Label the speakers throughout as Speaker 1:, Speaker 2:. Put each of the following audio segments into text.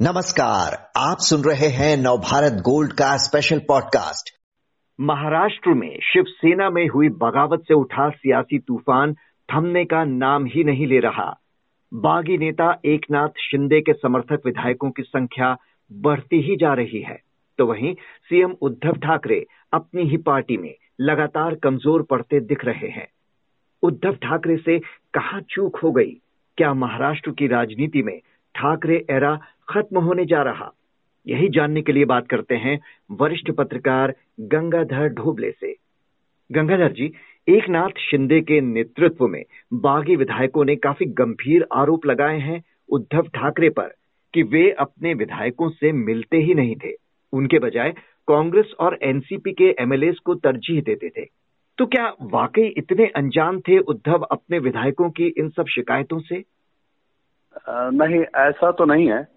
Speaker 1: नमस्कार, आप सुन रहे हैं नवभारत गोल्ड का स्पेशल पॉडकास्ट महाराष्ट्र में शिवसेना में हुई बगावत से उठा सियासी तूफ़ान थमने का नाम ही नहीं ले रहा। बागी नेता एकनाथ शिंदे के समर्थक विधायकों की संख्या बढ़ती ही जा रही है। तो वहीं सीएम उद्धव ठाकरे अपनी ही पार्टी में लगातार कमज़ोर पड़ते दिख रहे हैं। उद्धव ठाकरे से कहा चूक हो गई? क्या महाराष्ट्र की राजनीति में ठाकरे एरा खत्म होने जा रहा। यही जानने के लिए बात करते हैं वरिष्ठ पत्रकार गंगाधर ढोबले से। गंगाधर जी एक नाथ शिंदे के नेतृत्व में बागी विधायकों ने काफ़ी गंभीर आरोप लगाए हैं उद्धव ठाकरे पर कि वे अपने विधायकों से मिलते ही नहीं थे। उनके बजाय कांग्रेस और एनसीपी के एमएलए को तरजीह देते थे। तो क्या वाकई इतने अनजान थे उद्धव अपने विधायकों की इन सब शिकायतों से?
Speaker 2: नहीं, ऐसा तो नहीं है।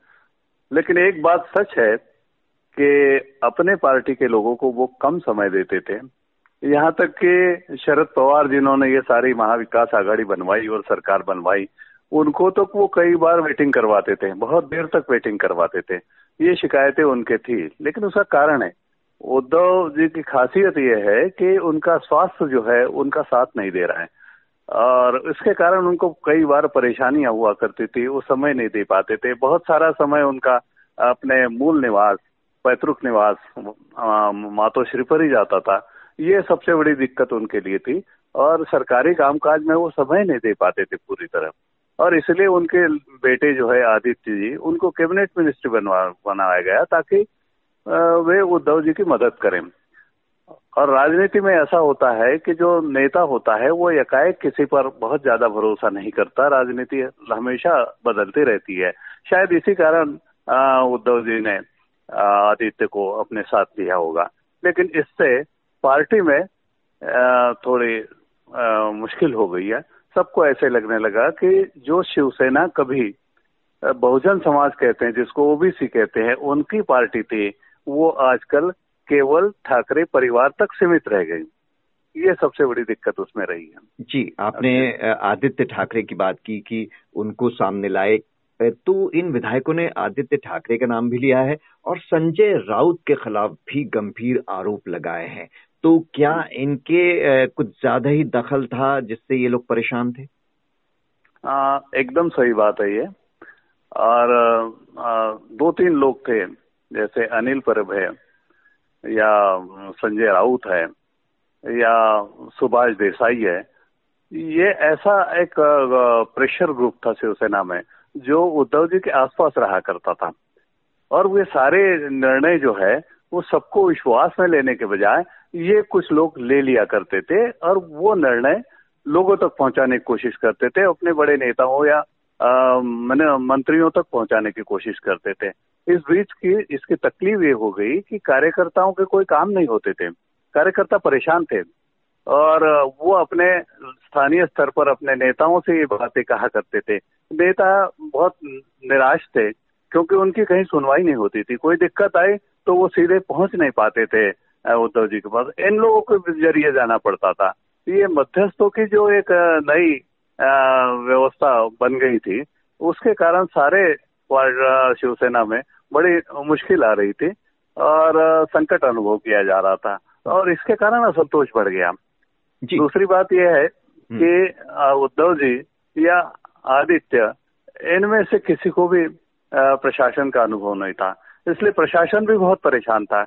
Speaker 2: लेकिन एक बात सच है कि अपने पार्टी के लोगों को वो कम समय देते थे। यहाँ तक कि शरद पवार जिन्होंने ये सारी महाविकास आघाड़ी बनवाई और सरकार बनवाई, उनको तो वो कई बार वेटिंग करवाते थे, बहुत देर तक वेटिंग करवाते थे। ये शिकायतें उनके थी, लेकिन उसका कारण है। उद्धव जी की खासियत ये है कि उनका स्वास्थ्य जो है, उनका साथ नहीं दे रहा है। और इसके कारण उनको कई बार परेशानियाँ हुआ करती थी, वो समय नहीं दे पाते थे। बहुत सारा समय उनका अपने मूल निवास, पैतृक निवास मातोश्री पर ही जाता था। ये सबसे बड़ी दिक्कत उनके लिए थी और सरकारी कामकाज में वो समय नहीं दे पाते थे पूरी तरह। और इसलिए उनके बेटे जो है आदित्य जी, उनको कैबिनेट मिनिस्ट्री बनवा, बनाया गया ताकि वे उद्धव जी की मदद करें। और राजनीति में ऐसा होता है कि जो नेता होता है, वो एकाएक किसी पर बहुत ज़्यादा भरोसा नहीं करता। राजनीति हमेशा बदलती रहती है। शायद इसी कारण उद्धव जी ने आदित्य को अपने साथ लिया होगा। लेकिन इससे पार्टी में थोड़ी मुश्किल हो गई है। सबको ऐसे लगने लगा कि जो शिवसेना कभी बहुजन समाज कहते हैं, जिसको ओबीसी कहते हैं, उनकी पार्टी थी, वो आजकल केवल ठाकरे परिवार तक सीमित रह गई ये सबसे बड़ी दिक्कत उसमें रही है।
Speaker 1: जी आपने आदित्य ठाकरे की बात की कि उनको सामने लाए तो इन विधायकों ने आदित्य ठाकरे का नाम भी लिया है और संजय राउत के खिलाफ भी गंभीर आरोप लगाए हैं। तो क्या इनके कुछ ज़्यादा ही दखल था जिससे ये लोग परेशान थे?
Speaker 2: आ, एकदम सही बात है ये। और आ, दो तीन लोग थे जैसे अनिल परब है या संजय राउत है, या, सुभाष देसाई है, ये ऐसा एक प्रेशर ग्रुप था शिवसेना में, जो उद्धव जी के आसपास रहा करता था। और वे सारे निर्णय जो है, वो सबको विश्वास में लेने के बजाय, ये कुछ लोग ले लिया करते थे, और वो निर्णय लोगों तक पहुँचाने की कोशिश करते थे, अपने बड़े नेताओं या मैंने मंत्रियों तक पहुँचाने की कोशिश करते थे। इस बीच की, इसकी तकलीफ़ ये हो गई कि कार्यकर्ताओं के कोई काम नहीं होते थे। कार्यकर्ता परेशान थे। और, वो अपने स्थानीय स्तर पर अपने नेताओं से ये बातें कहा करते थे। नेता बहुत निराश थे, क्योंकि उनकी कहीं सुनवाई नहीं होती थी। कोई दिक्कत आई तो वो सीधे पहुँच नहीं पाते थे उद्धव जी के पास। इन लोगों के ज़रिए जाना पड़ता था। ये मध्यस्थों की जो एक नई व्यवस्था बन गई थी, उसके कारण सारे शिवसेना में बड़ी मुश्किल आ रही थी और संकट अनुभव किया जा रहा था और इसके कारण असंतोष बढ़ गया। दूसरी बात यह है हम्म। कि उद्धव जी या आदित्य इनमें से किसी को भी प्रशासन का अनुभव नहीं था। इसलिए प्रशासन भी बहुत परेशान था।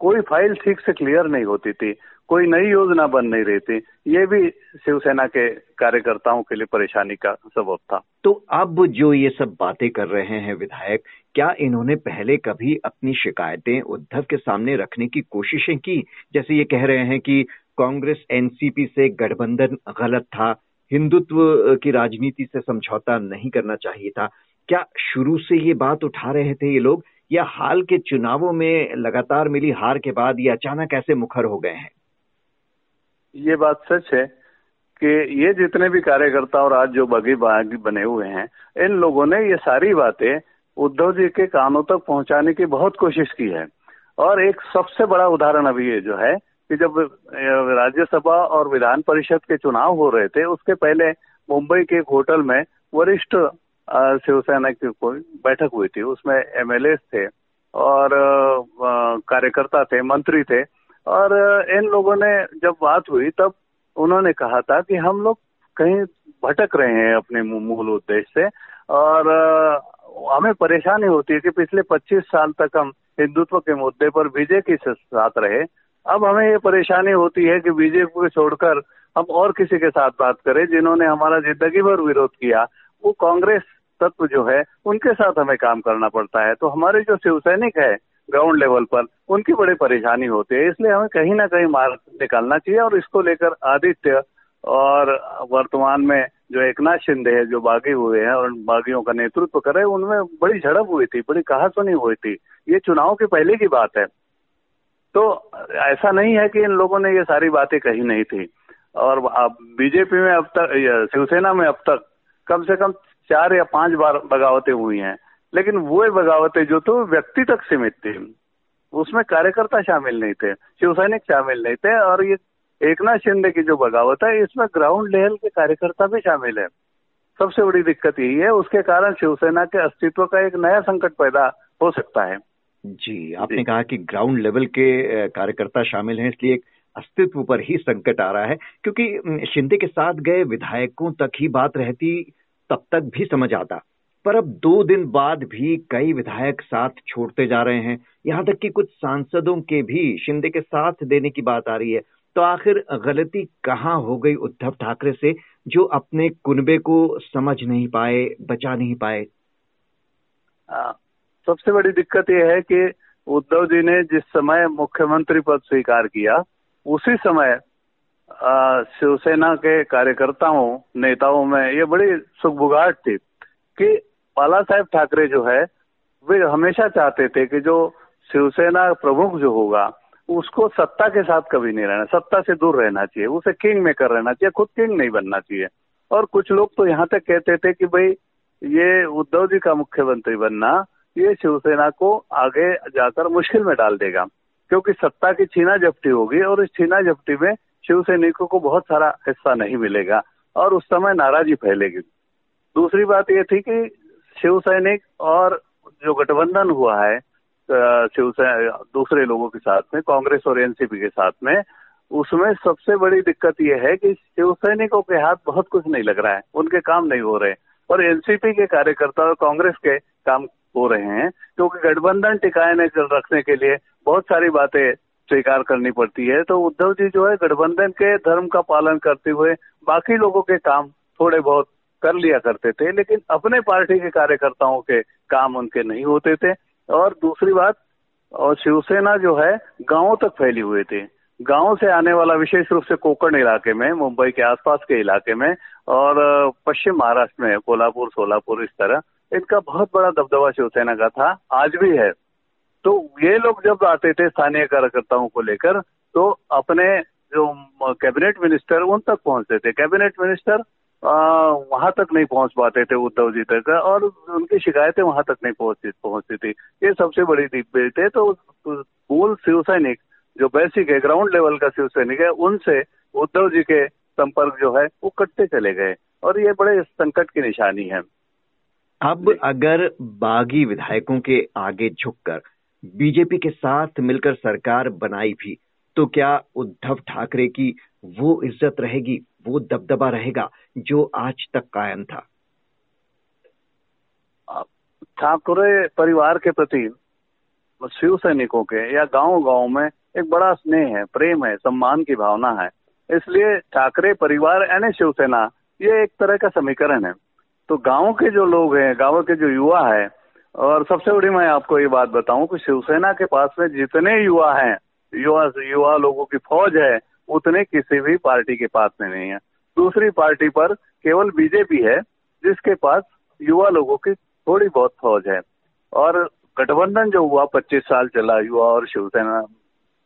Speaker 2: कोई फ़ाइल ठीक से क्लियर नहीं होती थी, कोई नई योजना बन नहीं रही थी। ये भी शिवसेना के कार्यकर्ताओं के लिए परेशानी का सबब था।
Speaker 1: तो अब जो ये सब बातें कर रहे हैं विधायक, क्या इन्होंने पहले कभी अपनी शिकायतें उद्धव के सामने रखने की कोशिशें की? जैसे ये कह रहे हैं कि कांग्रेस एनसीपी से गठबंधन गलत था, हिंदुत्व की राजनीति से समझौता नहीं करना चाहिए था। क्या शुरू से ये बात उठा रहे थे ये लोग? या हाल के चुनावों में लगातार मिली हार के बाद ये अचानक ऐसे मुखर हो गए हैं?
Speaker 2: ये बात सच है कि ये जितने भी कार्यकर्ता और आज जो बगी बागी बने हुए हैं, इन लोगों ने ये सारी बातें उद्धव जी के कानों तक पहुँचाने की बहुत कोशिश की है। और एक सबसे बड़ा उदाहरण अभी ये जो है कि जब राज्यसभा और विधान परिषद के चुनाव हो रहे थे, उसके पहले मुंबई के एक होटल में वरिष्ठ शिवसेना की कोई बैठक हुई थी, उसमें एमएलए थे और कार्यकर्ता थे, मंत्री थे। और इन लोगों ने जब बात हुई तब उन्होंने कहा था कि हम लोग कहीं भटक रहे हैं अपने मूल उद्देश्य से और हमें परेशानी होती है कि पिछले 25 साल तक हम हिंदुत्व के मुद्दे पर बीजेपी के साथ रहे। अब हमें ये परेशानी होती है कि बीजेपी को छोड़कर हम और किसी के साथ बात करें जिन्होंने हमारा ज़िंदगी भर विरोध किया। वो कांग्रेस तत्व जो है, उनके साथ हमें काम करना पड़ता है। तो हमारे जो शिव सैनिक है ग्राउंड लेवल पर, उनकी बड़ी परेशानी होती है। इसलिए हमें कहीं ना कहीं मार्ग निकालना चाहिए और इसको लेकर आदित्य और वर्तमान में जो एकनाथ शिंदे है, जो बागी हुए हैं और बागियों का नेतृत्व करे उनमें बड़ी झड़प हुई थी, बड़ी कहासुनी हुई थी। ये चुनाव के पहले की बात है। तो ऐसा नहीं है कि इन लोगों ने ये सारी बातें कही नहीं थी। और बीजेपी में अब तक शिवसेना में अब तक कम से कम चार या पाँच बार बगावतें हुई हैं लेकिन वो बगावतें जो तो व्यक्ति तक सीमित थी। उसमें कार्यकर्ता शामिल नहीं थे शिवसैनिक शामिल नहीं थे और ये एकनाथ शिंदे की जो बगावत है इसमें ग्राउंड लेवल के कार्यकर्ता भी शामिल है। सबसे बड़ी दिक्कत यही है उसके कारण शिवसेना के अस्तित्व का एक नया संकट पैदा हो सकता है।
Speaker 1: जी आपने जी. कहा कि ग्राउंड लेवल के कार्यकर्ता शामिल हैं इसलिए एक अस्तित्व पर ही संकट आ रहा है क्योंकि शिंदे के साथ गए विधायकों तक ही बात रहती तब तक भी समझ आता। पर अब दो दिन बाद भी कई विधायक साथ छोड़ते जा रहे हैं। यहाँ तक कि कुछ सांसदों के भी शिंदे के साथ देने की बात आ रही है। तो आखिर गलती कहाँ हो गई उद्धव ठाकरे से जो अपने कुनबे को समझ नहीं पाए बचा नहीं पाए?
Speaker 2: आ, सबसे बड़ी दिक्कत यह है कि उद्धव जी ने जिस समय मुख्यमंत्री पद स्वीकार किया उसी समय शिवसेना के कार्यकर्ताओं, नेताओं में ये बड़ी सुखबुगाहट थी कि बाला साहेब ठाकरे जो है, वे हमेशा चाहते थे कि जो शिवसेना प्रमुख जो होगा, उसको सत्ता के साथ कभी नहीं रहना, सत्ता से दूर रहना चाहिए, उसे किंग मेकर रहना चाहिए, खुद किंग नहीं बनना चाहिए। और कुछ लोग तो यहाँ तक कहते थे कि भाई, ये उद्धव जी का मुख्यमंत्री बनना, ये शिवसेना को आगे जाकर मुश्किल में डाल देगा, क्योंकि सत्ता की छीना जब्ती होगी और इस छीना जब्ती में शिवसैनिकों को बहुत सारा हिस्सा नहीं मिलेगा और उस समय नाराज़गी फैलेगी। दूसरी बात यह थी कि शिव सैनिक और जो गठबंधन हुआ है शिवसेना दूसरे लोगों के साथ में, कांग्रेस और एनसीपी के साथ में, उसमें सबसे बड़ी दिक्कत यह है कि शिव सैनिकों के हाथ बहुत कुछ नहीं लग रहा है, उनके काम नहीं हो रहे। और एनसीपी के कार्यकर्ता और कांग्रेस के काम हो रहे हैं, क्योंकि गठबंधन टिकाए रखने के लिए बहुत सारी बातें स्वीकार करनी पड़ती है। तो उद्धव जी जो है, गठबंधन के धर्म का पालन करते हुए बाकी लोगों के काम थोड़े बहुत कर लिया करते थे, लेकिन अपने पार्टी के कार्यकर्ताओं के काम उनके नहीं होते थे। और दूसरी बात, और शिवसेना जो है, गाँवों तक फैली हुई थी। गाँव से आने वाला विशेष रूप से कोकण इलाके में, मुंबई के आसपास के इलाके में, और, पश्चिम महाराष्ट्र में, कोल्हापुर, सोलापुर, इस तरह, इनका बहुत बड़ा दबदबा शिवसेना का था, आज भी है। तो ये लोग जब आते थे स्थानीय कार्यकर्ताओं को लेकर तो अपने जो कैबिनेट मिनिस्टर उन तक पहुँचते थे। कैबिनेट मिनिस्टर वहाँ तक नहीं पहुँच पाते थे उद्धव जी तक, और उनकी शिकायतें वहाँ तक नहीं पहुँचती पहुँचती थी। ये सबसे बड़ी दिक्कत है तो मूल शिव सैनिक जो बेसिक है ग्राउंड लेवल का शिव सैनिक है, उनसे उद्धव जी के संपर्क जो है, वो कटते चले गए। और ये बड़े संकट की निशानी है।
Speaker 1: अब अगर बागी विधायकों के आगे झुककर बीजेपी के साथ मिलकर सरकार बनाई भी तो क्या उद्धव ठाकरे की वो इज़्ज़त रहेगी, वो दबदबा रहेगा, जो आज तक कायम था?
Speaker 2: ठाकरे परिवार के प्रति शिव सैनिकों के या गाँव गाँव में एक बड़ा स्नेह है, प्रेम है, सम्मान की भावना है। इसलिए ठाकरे परिवार यानी शिवसेना, ये एक तरह का समीकरण है। तो गाँव के जो लोग हैं, गाँव के जो युवा है और सबसे बड़ी मैं आपको ये बात बताऊँ कि शिवसेना के पास में जितने युवा हैं, युवा युवा लोगों की फौज है, उतने किसी भी पार्टी के पास में नहीं है। दूसरी पार्टी पर केवल बीजेपी है, जिसके पास युवा लोगों की थोड़ी बहुत फौज है। और गठबंधन जो हुआ 25 साल चला युवा और शिवसेना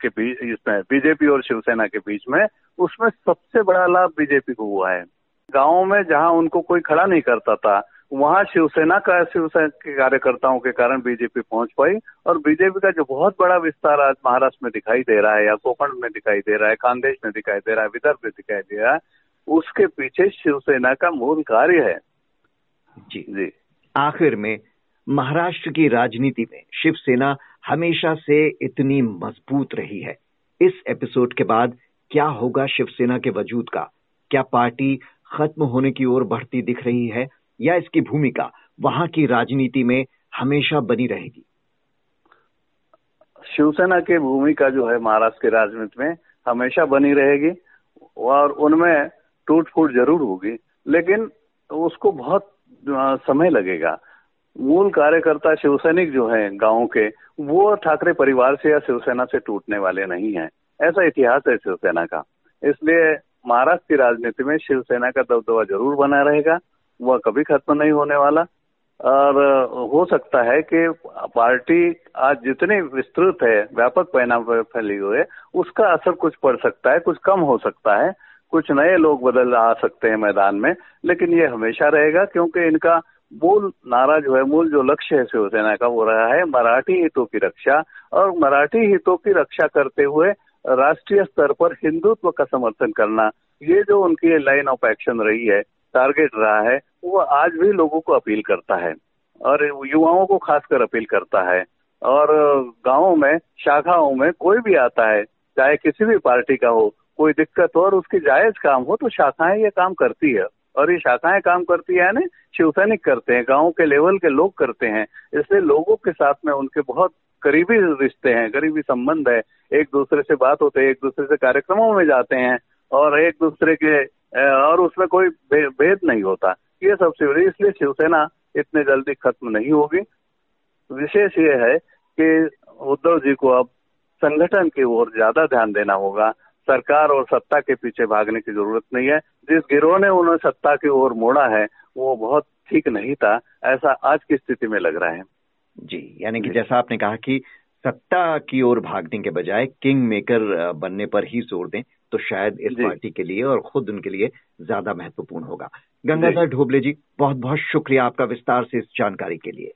Speaker 2: के बीच, इसमें, बीजेपी और शिवसेना के बीच में, उसमें सबसे बड़ा लाभ बीजेपी को हुआ है। गाँव में जहाँ उनको कोई खड़ा नहीं करता था वहाँ शिवसेना का शिवसेना के कार्यकर्ताओं के कारण बीजेपी पहुँच पाई और बीजेपी का जो बहुत बड़ा विस्तार आज महाराष्ट्र में दिखाई दे रहा है या कोकण में दिखाई दे रहा है खानदेश में दिखाई दे रहा है विदर्भ में दिखाई दे रहा है उसके पीछे शिवसेना का मूल कार्य है।
Speaker 1: जी। जी। आखिर में महाराष्ट्र की राजनीति में शिवसेना हमेशा से इतनी मज़बूत रही है। इस एपिसोड के बाद क्या होगा शिवसेना के वजूद का? क्या पार्टी खत्म होने की ओर बढ़ती दिख रही है या इसकी भूमिका वहाँ की राजनीति में हमेशा बनी रहेगी।
Speaker 2: शिवसेना की भूमिका जो है महाराष्ट्र की राजनीति में हमेशा बनी रहेगी और उनमें टूट फूट ज़रूर होगी, लेकिन उसको बहुत समय लगेगा। मूल कार्यकर्ता शिवसैनिक जो है गाँव के, वो ठाकरे परिवार से या शिवसेना से टूटने वाले नहीं है। ऐसा इतिहास है शिवसेना का। इसलिए महाराष्ट्र की राजनीति में शिवसेना का दबदबा ज़रूर बना रहेगा। वह कभी खत्म नहीं होने वाला। और हो सकता है कि पार्टी आज जितनी विस्तृत है, व्यापक पैनाम पर फैली हुई है, उसका असर कुछ पड़ सकता है, कुछ कम हो सकता है। कुछ नए लोग बदल आ सकते हैं मैदान में, लेकिन ये हमेशा रहेगा क्योंकि इनका मूल नारा जो है, मूल जो लक्ष्य है शिवसेना का, वो रहा है मराठी हितों की रक्षा। और मराठी हितों की रक्षा करते हुए राष्ट्रीय स्तर पर हिंदुत्व का समर्थन करना, ये जो उनकी लाइन ऑफ़ एक्शन रही है टारगेट रहा है, वो आज भी लोगों को अपील करता है और युवाओं को खासकर अपील करता है। और गाँवों में, शाखाओं में कोई भी आता है, चाहे किसी भी पार्टी का हो, कोई दिक्कत हो और उसकी जायज़ काम हो तो शाखाएँ ये काम करती है। और ये शाखाएँ काम करती है ना शिवसैनिक करते हैं, गाँव के लेवल के लोग करते हैं। इसलिए लोगों के साथ में उनके बहुत करीबी रिश्ते हैं, करीबी संबंध है। एक दूसरे से बात होते हैं, एक दूसरे से कार्यक्रमों में जाते हैं और एक दूसरे के और उसमें कोई भेद नहीं होता। ये सब शिवरी इसलिए शिवसेना इतने जल्दी खत्म नहीं होगी। विशेष ये है कि उद्धव जी को अब संगठन की ओर ज़्यादा ध्यान देना होगा। सरकार और सत्ता के पीछे भागने की ज़रूरत नहीं है। जिस गिरोह ने उन्हें सत्ता की ओर मोड़ा है वो बहुत ठीक नहीं था ऐसा आज की स्थिति में लग रहा है।
Speaker 1: जी यानी कि जैसा आपने कहा कि सत्ता की ओर भागने के बजाय किंग मेकर बनने पर ही ज़ोर दें। तो शायद इस पार्टी के लिए और खुद उनके लिए ज़्यादा महत्वपूर्ण होगा। गंगाधर ढोबले जी बहुत बहुत शुक्रिया आपका विस्तार से इस जानकारी के लिए।